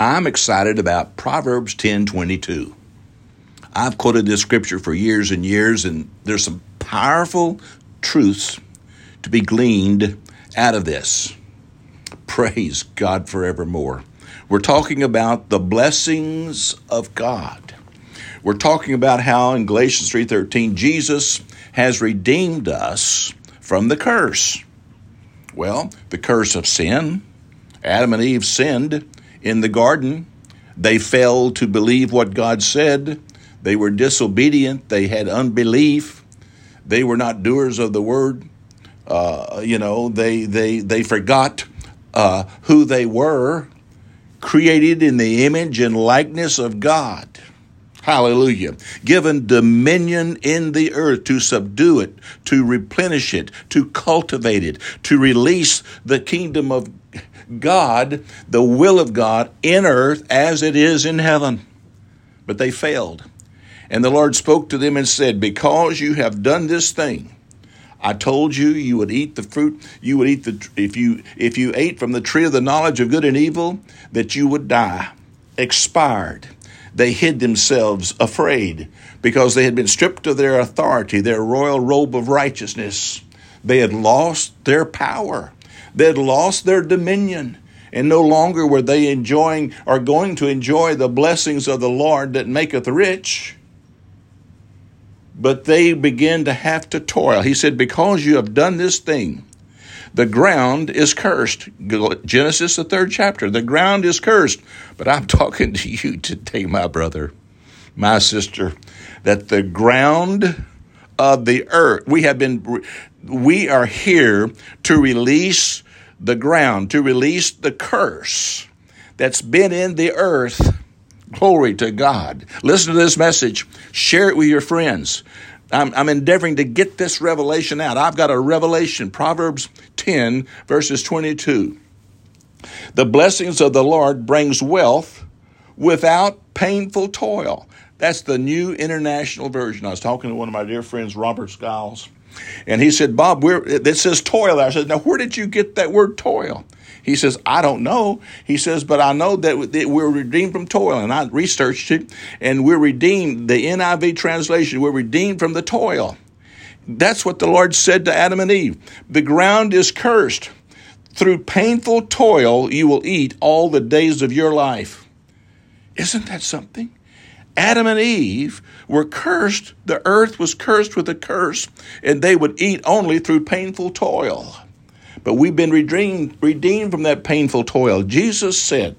I'm excited about Proverbs 10:22. I've quoted this scripture for years and years and there's some powerful truths to be gleaned out of this. Praise God forevermore. We're talking about the blessings of God. We're talking about how in Galatians 3:13 Jesus has redeemed us from the curse. Well, the curse of sin. Adam and Eve sinned in the garden. They failed to believe what God said. They were disobedient. They had unbelief. They were not doers of the word. Uh, you know, they they they forgot uh, who they were, created in the image and likeness of God. Hallelujah. Given dominion in the earth to subdue it, to replenish it, to cultivate it, to release the kingdom of God, the will of God in earth as it is in heaven. But they failed. And the Lord spoke to them and said, Because you have done this thing, I told you you would eat the fruit, you would eat the if you if you ate from the tree of the knowledge of good and evil, that you would die, expired they hid themselves afraid because they had been stripped of their authority, their royal robe of righteousness. They had lost their power, had lost their dominion. And no longer were they enjoying or going to enjoy the blessings of the Lord that maketh rich, but they began to have to toil. He said, Because you have done this thing, the ground is cursed. Genesis, the third chapter. The ground is cursed. But I'm talking to you today, my brother, my sister, that the ground of the earth, we have been, we are here to release the ground, to release the curse that's been in the earth. Glory to God. Listen to this message. Share it with your friends. I'm, I'm, endeavoring to get this revelation out. I've got a revelation, Proverbs 10, verses 22. The blessings of the Lord brings wealth without painful toil. That's the new international version. I was talking to one of my dear friends, Robert Skiles, and he said, Bob, where it says toil. I said, now where did you get that word toil? He says, I don't know. He says, but I know that we're redeemed from toil. And I researched it, and we're redeemed. The NIV translation, we're redeemed from the toil. That's what the Lord said to Adam and Eve. The ground is cursed. Through painful toil, you will eat all the days of your life. Isn't that something? Adam and Eve were cursed. The earth was cursed with a curse, and they would eat only through painful toil. But we've been redeemed, redeemed from that painful toil. Jesus said,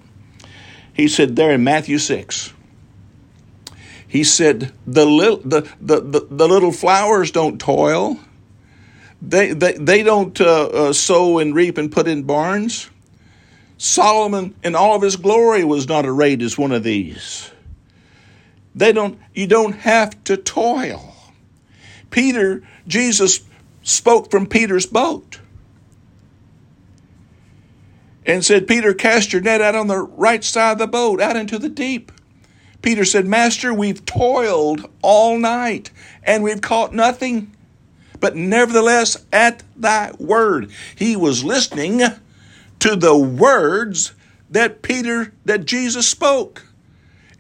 He said there in Matthew 6, He said, the little, the, the, the, the little flowers don't toil. They, they, they don't uh, uh, sow and reap and put in barns. Solomon in all of his glory was not arrayed as one of these. They don't, you don't have to toil. Peter, Jesus spoke from Peter's boat and said, Peter, cast your net out on the right side of the boat, out into the deep. Peter said, Master, we've toiled all night and we've caught nothing. But nevertheless, at thy word, he was listening to the words that Peter, that Jesus spoke.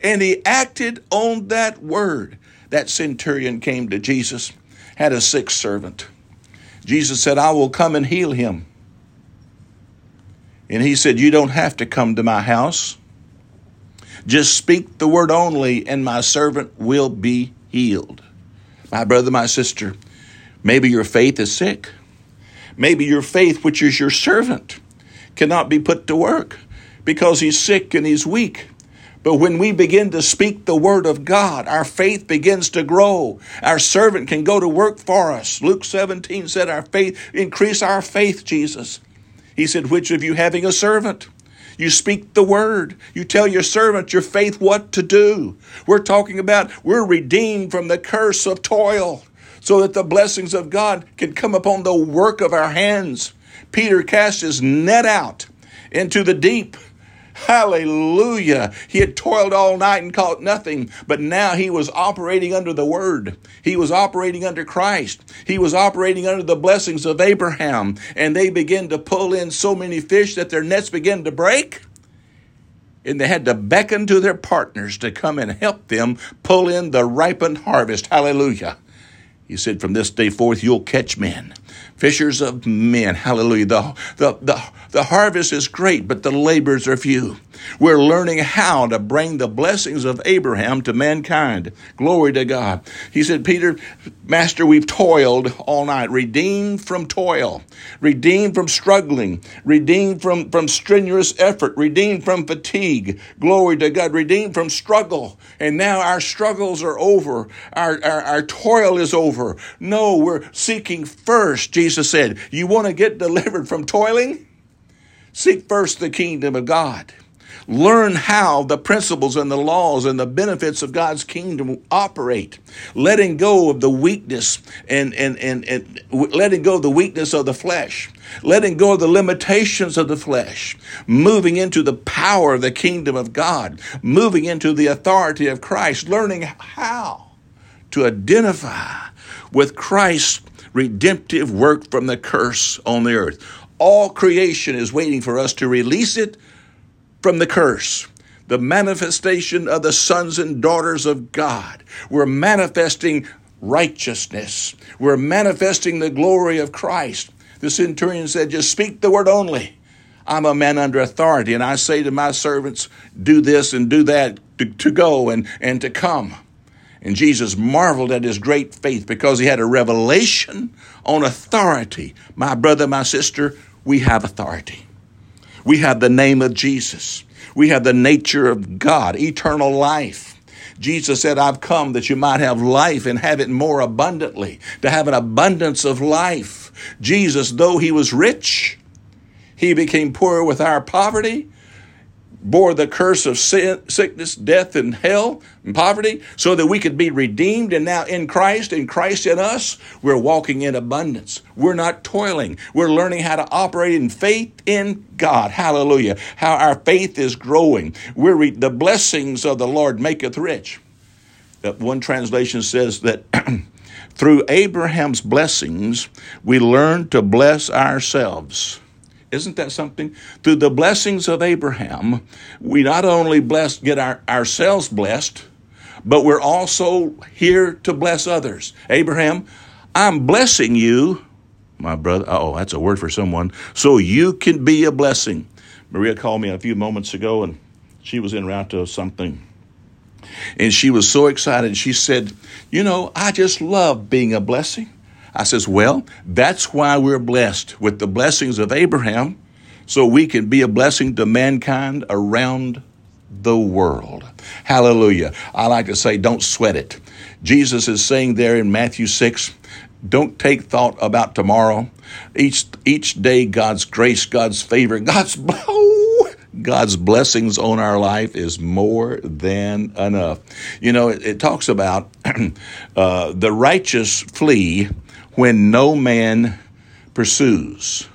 And he acted on that word. That centurion came to Jesus, had a sick servant. Jesus said, I will come and heal him. And he said, You don't have to come to my house. Just speak the word only, and my servant will be healed. My brother, my sister, maybe your faith is sick. Maybe your faith, which is your servant, cannot be put to work because he's sick and he's weak. But when we begin to speak the word of God, our faith begins to grow. Our servant can go to work for us. Luke 17 said, Our faith, increase our faith, Jesus. He said, Which of you having a servant? You speak the word. You tell your servant, your faith, what to do. We're talking about we're redeemed from the curse of toil so that the blessings of God can come upon the work of our hands. Peter cast his net out into the deep Hallelujah. He had toiled all night and caught nothing, but now he was operating under the word. He was operating under Christ. He was operating under the blessings of Abraham. And they began to pull in so many fish that their nets began to break. and they had to beckon to their partners to come and help them pull in the ripened harvest. Hallelujah. He said, From this day forth, you'll catch men, fishers of men. Hallelujah. The, the, the, the harvest is great, but the labors are few. We're learning how to bring the blessings of Abraham to mankind. Glory to God. He said, Peter, Master, we've toiled all night, redeemed from toil, redeemed from struggling, redeemed from, from strenuous effort, redeemed from fatigue. Glory to God, redeemed from struggle. And now our struggles are over. Our, our, our toil is over. No, we're seeking first, Jesus said. You want to get delivered from toiling? Seek first the kingdom of God. Learn how the principles and the laws and the benefits of God's kingdom operate. Letting go of the weakness and, and, and, and letting go of the weakness of the flesh. Letting go of the limitations of the flesh. Moving into the power of the kingdom of God. Moving into the authority of Christ. Learning how to identify with Christ's redemptive work from the curse on the earth. All creation is waiting for us to release it from the curse. The manifestation of the sons and daughters of God. We're manifesting righteousness. We're manifesting the glory of Christ. The centurion said, Just speak the word only. I'm a man under authority, and I say to my servants, Do this and do that, to, to go and, and to come. And Jesus marveled at his great faith because he had a revelation on authority. My brother, my sister, we have authority. We have the name of Jesus. We have the nature of God, eternal life. Jesus said, I've come that you might have life and have it more abundantly, to have an abundance of life. Jesus, though he was rich, he became poor with our poverty bore the curse of sin, sickness, death, and hell and poverty so that we could be redeemed. And now in Christ, in Christ in us, we're walking in abundance. We're not toiling. We're learning how to operate in faith in God. Hallelujah. How our faith is growing. We're re- the blessings of the Lord maketh rich. Uh, one translation says that through Abraham's blessings, we learn to bless ourselves. Isn't that something? Through the blessings of Abraham, we not only bless, get our, ourselves blessed, but we're also here to bless others. Abraham, I'm blessing you, my brother. Oh, that's a word for someone. So you can be a blessing. Maria called me a few moments ago and she was in route to something. And she was so excited. She said, You know, I just love being a blessing. I says, well, that's why we're blessed with the blessings of Abraham, so we can be a blessing to mankind around the world. Hallelujah. I like to say, don't sweat it. Jesus is saying there in Matthew 6, don't take thought about tomorrow. Each each day, God's grace, God's favor, God's oh, God's blessings on our life is more than enough. You know, it, it talks about uh, the righteous flee when no man pursues.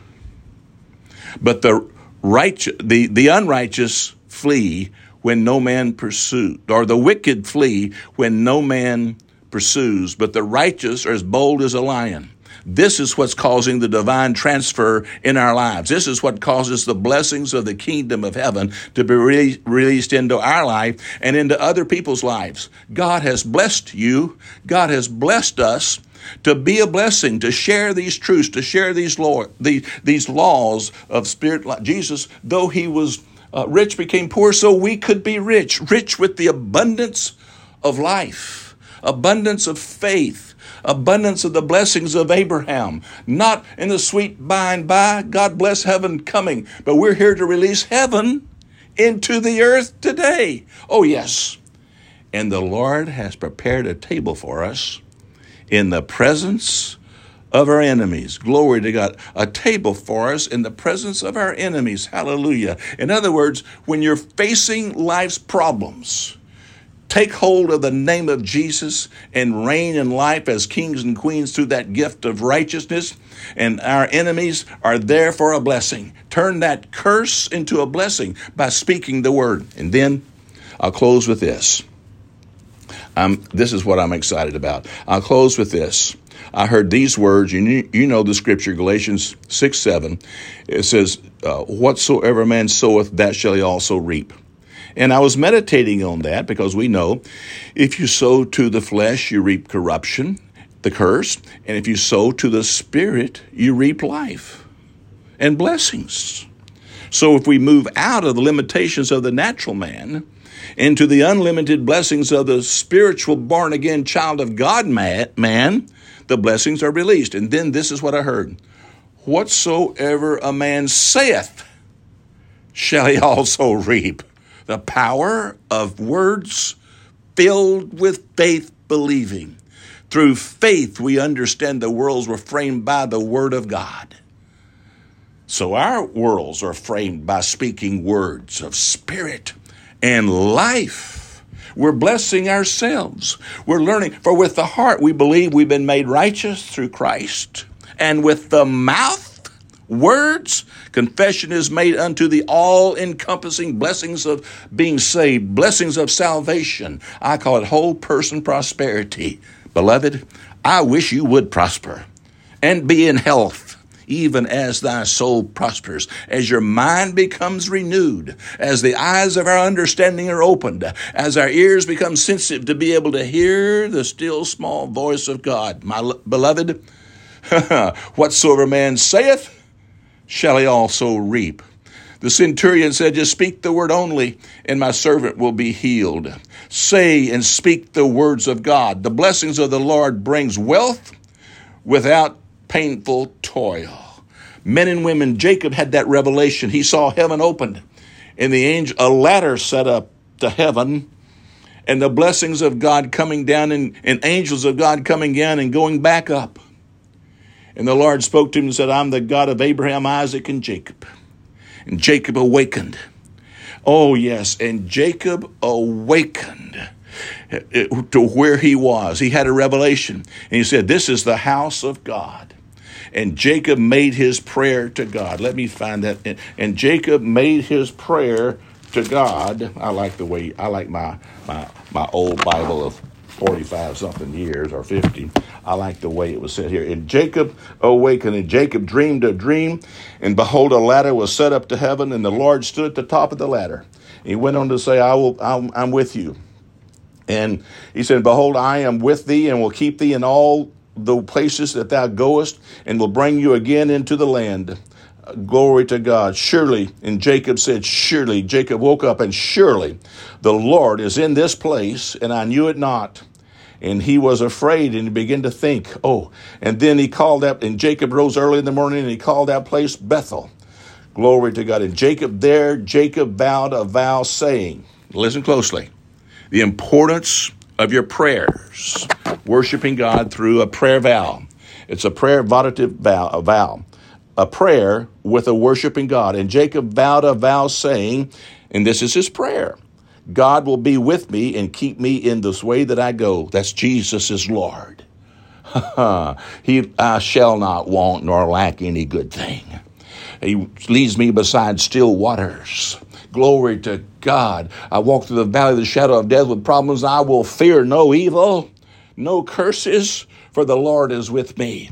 But the righteous, the, the unrighteous flee when no man pursues, or the wicked flee when no man pursues, but the righteous are as bold as a lion. This is what's causing the divine transfer in our lives. This is what causes the blessings of the kingdom of heaven to be re- released into our life and into other people's lives. God has blessed you. God has blessed us to be a blessing, to share these truths, to share these law, the, these laws of spirit. Jesus, though he was uh, rich, became poor, so we could be rich, rich with the abundance of life, abundance of faith, abundance of the blessings of Abraham. Not in the sweet by and by, God bless heaven coming, but we're here to release heaven into the earth today. Oh, yes. And the Lord has prepared a table for us in the presence of our enemies. Glory to God. A table for us in the presence of our enemies. Hallelujah. In other words, when you're facing life's problems, take hold of the name of Jesus and reign in life as kings and queens through that gift of righteousness. And our enemies are there for a blessing. Turn that curse into a blessing by speaking the word. And then I'll close with this. I'm, this is what I'm excited about. I'll close with this. I heard these words, you, you know the scripture, Galatians 6 7. It says, uh, Whatsoever man soweth, that shall he also reap. And I was meditating on that because we know if you sow to the flesh, you reap corruption, the curse, and if you sow to the spirit, you reap life and blessings. So if we move out of the limitations of the natural man into the unlimited blessings of the spiritual born again child of God man, the blessings are released. And then this is what I heard Whatsoever a man saith, shall he also reap. The power of words filled with faith believing. Through faith, we understand the worlds were framed by the Word of God. So our worlds are framed by speaking words of spirit and life. We're blessing ourselves. We're learning. For with the heart we believe we've been made righteous through Christ, and with the mouth words, confession is made unto the all encompassing blessings of being saved, blessings of salvation. I call it whole person prosperity. Beloved, I wish you would prosper and be in health. Even as thy soul prospers, as your mind becomes renewed, as the eyes of our understanding are opened, as our ears become sensitive to be able to hear the still small voice of God. My beloved, whatsoever man saith, shall he also reap. The centurion said, Just speak the word only, and my servant will be healed. Say and speak the words of God. The blessings of the Lord brings wealth without painful toil. Men and women, Jacob had that revelation. He saw heaven opened, and the angel a ladder set up to heaven, and the blessings of God coming down, and, and angels of God coming down and going back up. And the Lord spoke to him and said, I'm the God of Abraham, Isaac, and Jacob. And Jacob awakened. Oh, yes. And Jacob awakened to where he was. He had a revelation. And he said, This is the house of God. And Jacob made his prayer to God. Let me find that. And Jacob made his prayer to God. I like the way, I like my, my, my old Bible of 45 something years or 50. I like the way it was said here. And Jacob awakened, and Jacob dreamed a dream, and behold, a ladder was set up to heaven, and the Lord stood at the top of the ladder. And he went on to say, I will, I'm, I'm with you. And he said, Behold, I am with thee, and will keep thee in all the places that thou goest, and will bring you again into the land. Glory to God. Surely, and Jacob said, Surely, Jacob woke up, and surely the Lord is in this place, and I knew it not. And he was afraid and he began to think, Oh, and then he called that, and Jacob rose early in the morning and he called that place Bethel. Glory to God. And Jacob there, Jacob vowed a vow saying, Listen closely, the importance of your prayers, worshiping God through a prayer vow. It's a prayer votive vow, a vow a prayer with a worshiping God. And Jacob vowed a vow saying, and this is his prayer God will be with me and keep me in this way that I go. That's Jesus is Lord. he, I shall not want nor lack any good thing. He leads me beside still waters. Glory to God. I walk through the valley of the shadow of death with problems. I will fear no evil, no curses, for the Lord is with me.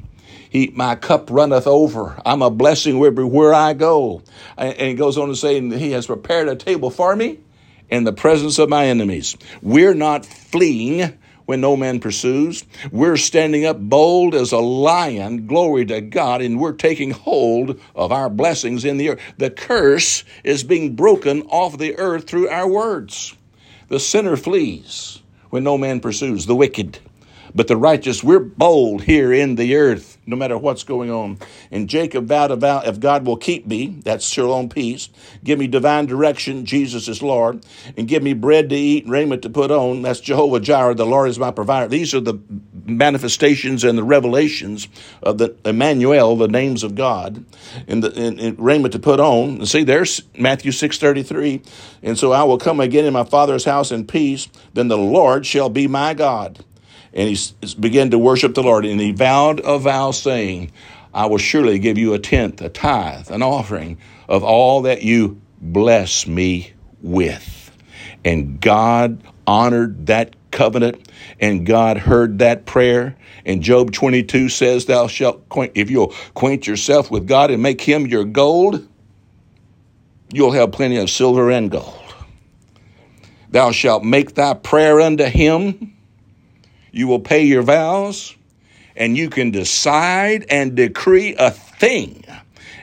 He, my cup runneth over. I'm a blessing everywhere I go. And he goes on to say, He has prepared a table for me in the presence of my enemies. We're not fleeing when no man pursues. We're standing up bold as a lion, glory to God, and we're taking hold of our blessings in the earth. The curse is being broken off the earth through our words. The sinner flees when no man pursues, the wicked. But the righteous, we're bold here in the earth, no matter what's going on. And Jacob vowed a vow, if God will keep me, that's shalom peace, give me divine direction, Jesus is Lord, and give me bread to eat and raiment to put on, that's Jehovah Jireh, the Lord is my provider. These are the manifestations and the revelations of the Emmanuel, the names of God, and the and, and raiment to put on. And see, there's Matthew 6.33. And so I will come again in my Father's house in peace, then the Lord shall be my God and he began to worship the Lord. And he vowed a vow, saying, I will surely give you a tenth, a tithe, an offering of all that you bless me with. And God honored that covenant, and God heard that prayer. And Job 22 says, Thou shalt, if you'll acquaint yourself with God and make him your gold, you'll have plenty of silver and gold. Thou shalt make thy prayer unto him. You will pay your vows, and you can decide and decree a thing,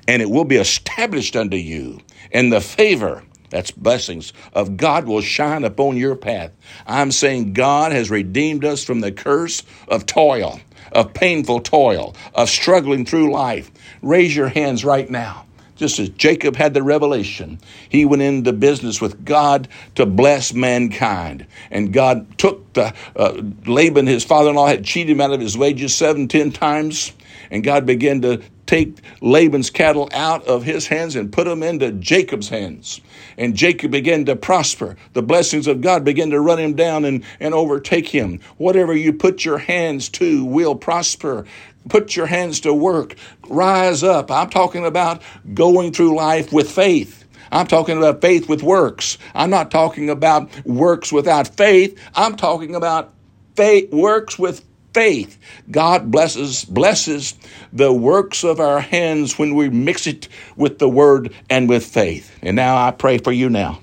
and it will be established unto you. And the favor, that's blessings, of God will shine upon your path. I'm saying God has redeemed us from the curse of toil, of painful toil, of struggling through life. Raise your hands right now just as Jacob had the revelation, he went into business with God to bless mankind. And God took the uh, Laban, his father-in-law, had cheated him out of his wages seven, ten times, and God began to take Laban's cattle out of his hands and put them into Jacob's hands. And Jacob began to prosper. The blessings of God began to run him down and, and overtake him. Whatever you put your hands to will prosper. Put your hands to work. Rise up. I'm talking about going through life with faith. I'm talking about faith with works. I'm not talking about works without faith. I'm talking about faith works with faith. God blesses blesses the works of our hands when we mix it with the word and with faith. And now I pray for you now.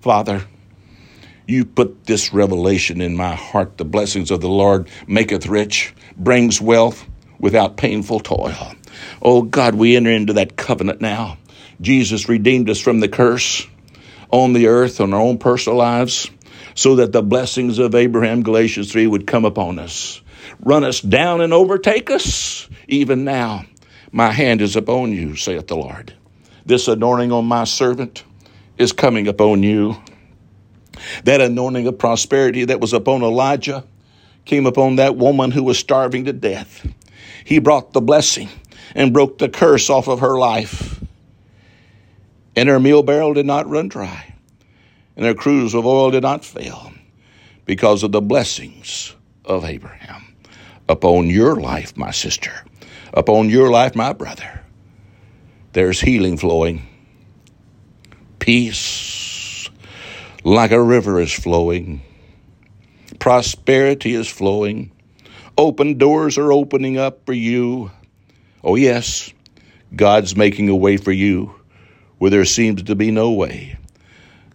Father, you put this revelation in my heart. The blessings of the Lord maketh rich, brings wealth, without painful toil. Oh God, we enter into that covenant now. Jesus redeemed us from the curse on the earth, on our own personal lives, so that the blessings of Abraham, Galatians 3, would come upon us, run us down and overtake us. Even now, my hand is upon you, saith the Lord. This anointing on my servant is coming upon you. That anointing of prosperity that was upon Elijah came upon that woman who was starving to death. He brought the blessing and broke the curse off of her life. And her meal barrel did not run dry, and her cruse of oil did not fail because of the blessings of Abraham upon your life, my sister, upon your life, my brother. There's healing flowing, peace like a river is flowing, prosperity is flowing Open doors are opening up for you. Oh, yes, God's making a way for you where there seems to be no way.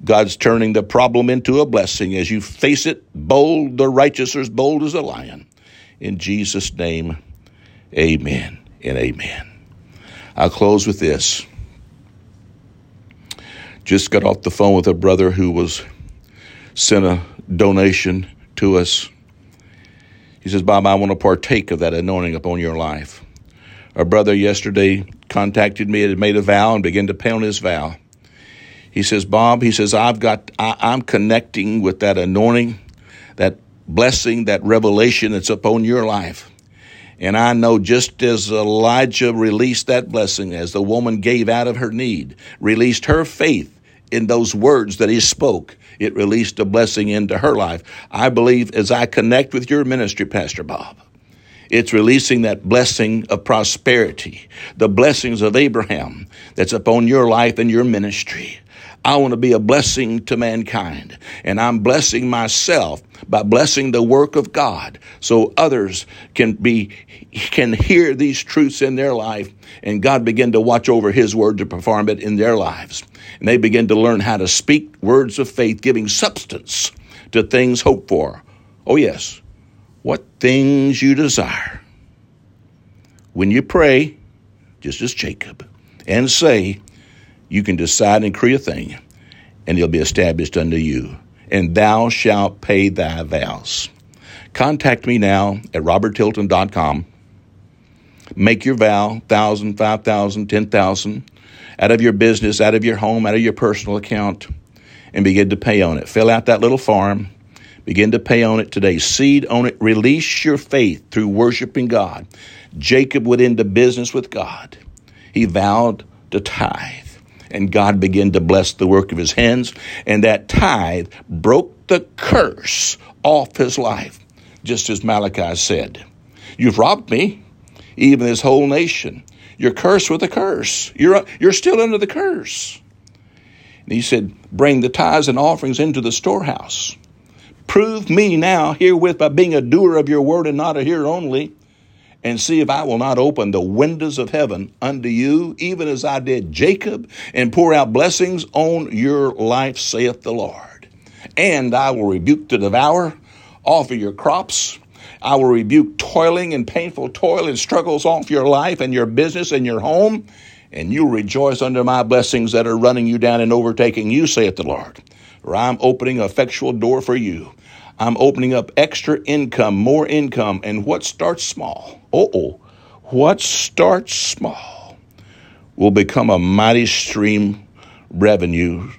God's turning the problem into a blessing as you face it bold, the righteous are as bold as a lion. In Jesus' name, amen and amen. I'll close with this. Just got off the phone with a brother who was sent a donation to us he says, Bob, I want to partake of that anointing upon your life. A brother yesterday contacted me and had made a vow and began to pay on his vow. He says, Bob, he says, I've got, I, I'm connecting with that anointing, that blessing, that revelation that's upon your life. And I know just as Elijah released that blessing, as the woman gave out of her need, released her faith in those words that he spoke, it released a blessing into her life. I believe as I connect with your ministry, Pastor Bob, it's releasing that blessing of prosperity, the blessings of Abraham that's upon your life and your ministry. I want to be a blessing to mankind. And I'm blessing myself by blessing the work of God so others can be, can hear these truths in their life and God begin to watch over His word to perform it in their lives. And they begin to learn how to speak words of faith, giving substance to things hoped for. Oh, yes. What things you desire. When you pray, just as Jacob, and say, you can decide and decree a thing, and it'll be established unto you. And thou shalt pay thy vows. Contact me now at roberttilton.com. Make your vow, thousand, five thousand, ten thousand, out of your business, out of your home, out of your personal account, and begin to pay on it. Fill out that little form. Begin to pay on it today. Seed on it. Release your faith through worshiping God. Jacob went into business with God. He vowed to tithe and God began to bless the work of his hands, and that tithe broke the curse off his life, just as Malachi said. You've robbed me, even this whole nation. You're cursed with a curse. You're, you're still under the curse. And he said, Bring the tithes and offerings into the storehouse. Prove me now herewith by being a doer of your word and not a hearer only and see if I will not open the windows of heaven unto you, even as I did Jacob, and pour out blessings on your life, saith the Lord. And I will rebuke the devourer off of your crops. I will rebuke toiling and painful toil and struggles off your life and your business and your home. And you'll rejoice under my blessings that are running you down and overtaking you, saith the Lord. For I'm opening a effectual door for you. I'm opening up extra income, more income. And what starts small? Oh, what starts small will become a mighty stream revenue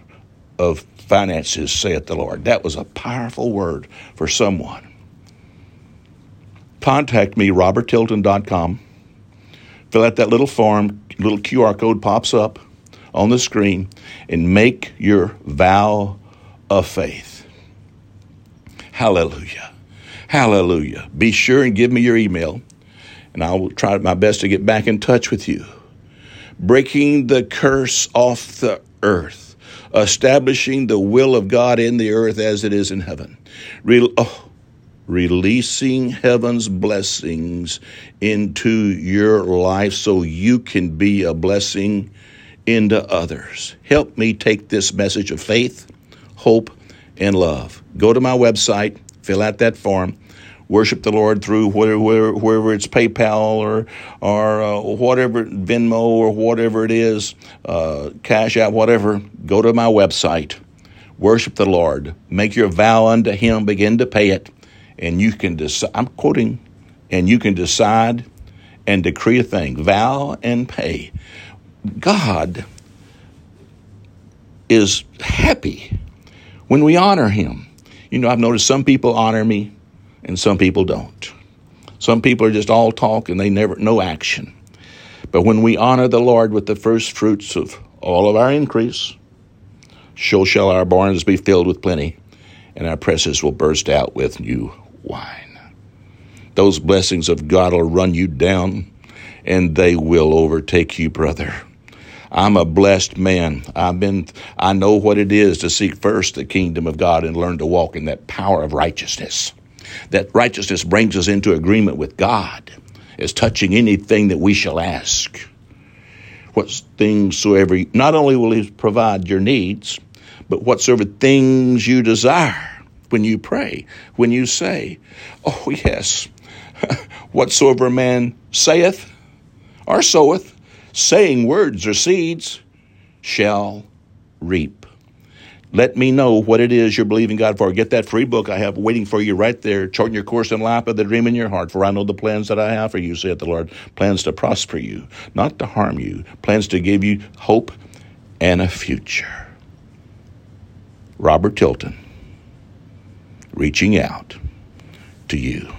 of finances, saith the Lord. That was a powerful word for someone. Contact me, roberttilton.com. Fill out that little form, little QR code pops up on the screen, and make your vow of faith. Hallelujah. Hallelujah. Be sure and give me your email, and I will try my best to get back in touch with you. Breaking the curse off the earth, establishing the will of God in the earth as it is in heaven. Re- oh, releasing heaven's blessings into your life so you can be a blessing into others. Help me take this message of faith, hope, and love. Go to my website, fill out that form, worship the Lord through wherever, wherever it's PayPal or or uh, whatever Venmo or whatever it is, uh, Cash App, whatever. Go to my website, worship the Lord, make your vow unto Him, begin to pay it and you can decide. I'm quoting, and you can decide and decree a thing, vow and pay. God is happy when we honor Him. You know, I've noticed some people honor me and some people don't. Some people are just all talk and they never, no action. But when we honor the Lord with the first fruits of all of our increase, so shall our barns be filled with plenty, and our presses will burst out with new wine. Those blessings of God will run you down and they will overtake you, brother. I'm a blessed man. I've been I know what it is to seek first the kingdom of God and learn to walk in that power of righteousness. That righteousness brings us into agreement with God as touching anything that we shall ask. What things soever not only will he provide your needs, but whatsoever things you desire when you pray, when you say, Oh, yes, whatsoever a man saith or soweth, saying words or seeds, shall reap. Let me know what it is you're believing God for. Get that free book I have waiting for you right there, charting your course in life of the dream in your heart. For I know the plans that I have for you, saith the Lord. Plans to prosper you, not to harm you. Plans to give you hope and a future. Robert Tilton reaching out to you.